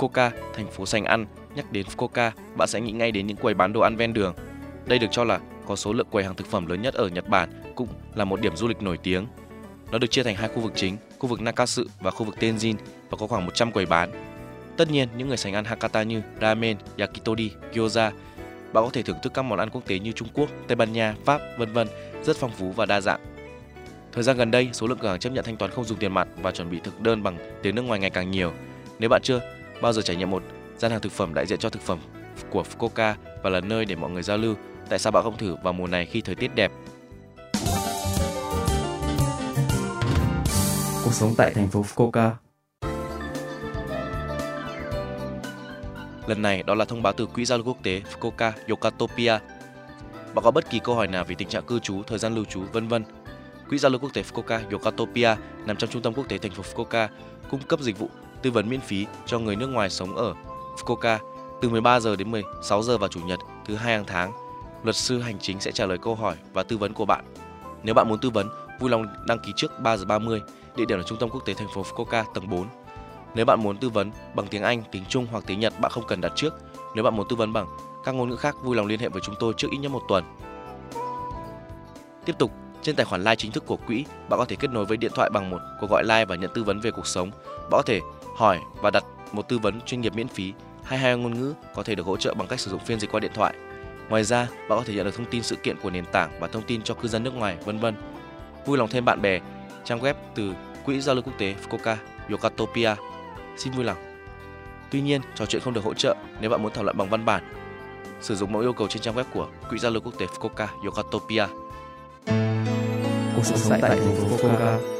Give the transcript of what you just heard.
Fukuoka, thành phố sành ăn. Nhắc đến Fukuoka, bạn sẽ nghĩ ngay đến những quầy bán đồ ăn ven đường. Đây được cho là có số lượng quầy hàng thực phẩm lớn nhất ở Nhật Bản, cũng là một điểm du lịch nổi tiếng. Nó được chia thành hai khu vực chính, khu vực Nakasu và khu vực Tenjin và có khoảng 100 quầy bán. Tất nhiên, những người sành ăn Hakata như ramen, yakitori, gyoza, bạn có thể thưởng thức các món ăn quốc tế như Trung Quốc, Tây Ban Nha, Pháp, vân vân, rất phong phú và đa dạng. Thời gian gần đây, số lượng cửa hàng chấp nhận thanh toán không dùng tiền mặt và chuẩn bị thực đơn bằng tiếng nước ngoài ngày càng nhiều. Nếu bạn chưa bao giờ trải nghiệm một gian hàng thực phẩm đại diện cho thực phẩm của Fukuoka và là nơi để mọi người giao lưu, tại sao bạn không thử vào mùa này khi thời tiết đẹp? Cuộc sống tại thành phố Fukuoka. Lần này đó là thông báo từ Quỹ giao lưu quốc tế Fukuoka Yokatopia. Bạn có bất kỳ câu hỏi nào về tình trạng cư trú, thời gian lưu trú, vân vân. Quỹ giao lưu quốc tế Fukuoka Yokatopia nằm trong trung tâm quốc tế thành phố Fukuoka, cung cấp dịch vụ tư vấn miễn phí cho người nước ngoài sống ở Fukuoka từ 13 giờ đến 16 giờ vào chủ nhật thứ hai hàng tháng. Luật sư hành chính sẽ trả lời câu hỏi và tư vấn của bạn. Nếu bạn muốn tư vấn, vui lòng đăng ký trước 3 giờ 30, địa điểm là trung tâm quốc tế thành phố Fukuoka tầng 4. Nếu bạn muốn tư vấn bằng tiếng Anh, tiếng Trung hoặc tiếng Nhật, bạn không cần đặt trước. Nếu bạn muốn tư vấn bằng các ngôn ngữ khác, vui lòng liên hệ với chúng tôi trước ít nhất một tuần. Tiếp tục, trên tài khoản live chính thức của quỹ, bạn có thể kết nối với điện thoại bằng một cuộc gọi live và nhận tư vấn về cuộc sống. Bạn có thể hỏi và đặt một tư vấn chuyên nghiệp miễn phí. Hai hai ngôn ngữ có thể được hỗ trợ bằng cách sử dụng phiên dịch qua điện thoại. Ngoài ra, bạn có thể nhận được thông tin sự kiện của nền tảng và thông tin cho cư dân nước ngoài, vân vân. Vui lòng thêm bạn bè, trang web từ Quỹ giao lưu quốc tế Fukuoka Yokatopia. Xin vui lòng. Tuy nhiên, trò chuyện không được hỗ trợ nếu bạn muốn thảo luận bằng văn bản. Sử dụng mẫu yêu cầu trên trang web của Quỹ giao lưu quốc tế Fukuoka Yokatopia. Cuộc sống tại thành phố Fukuoka.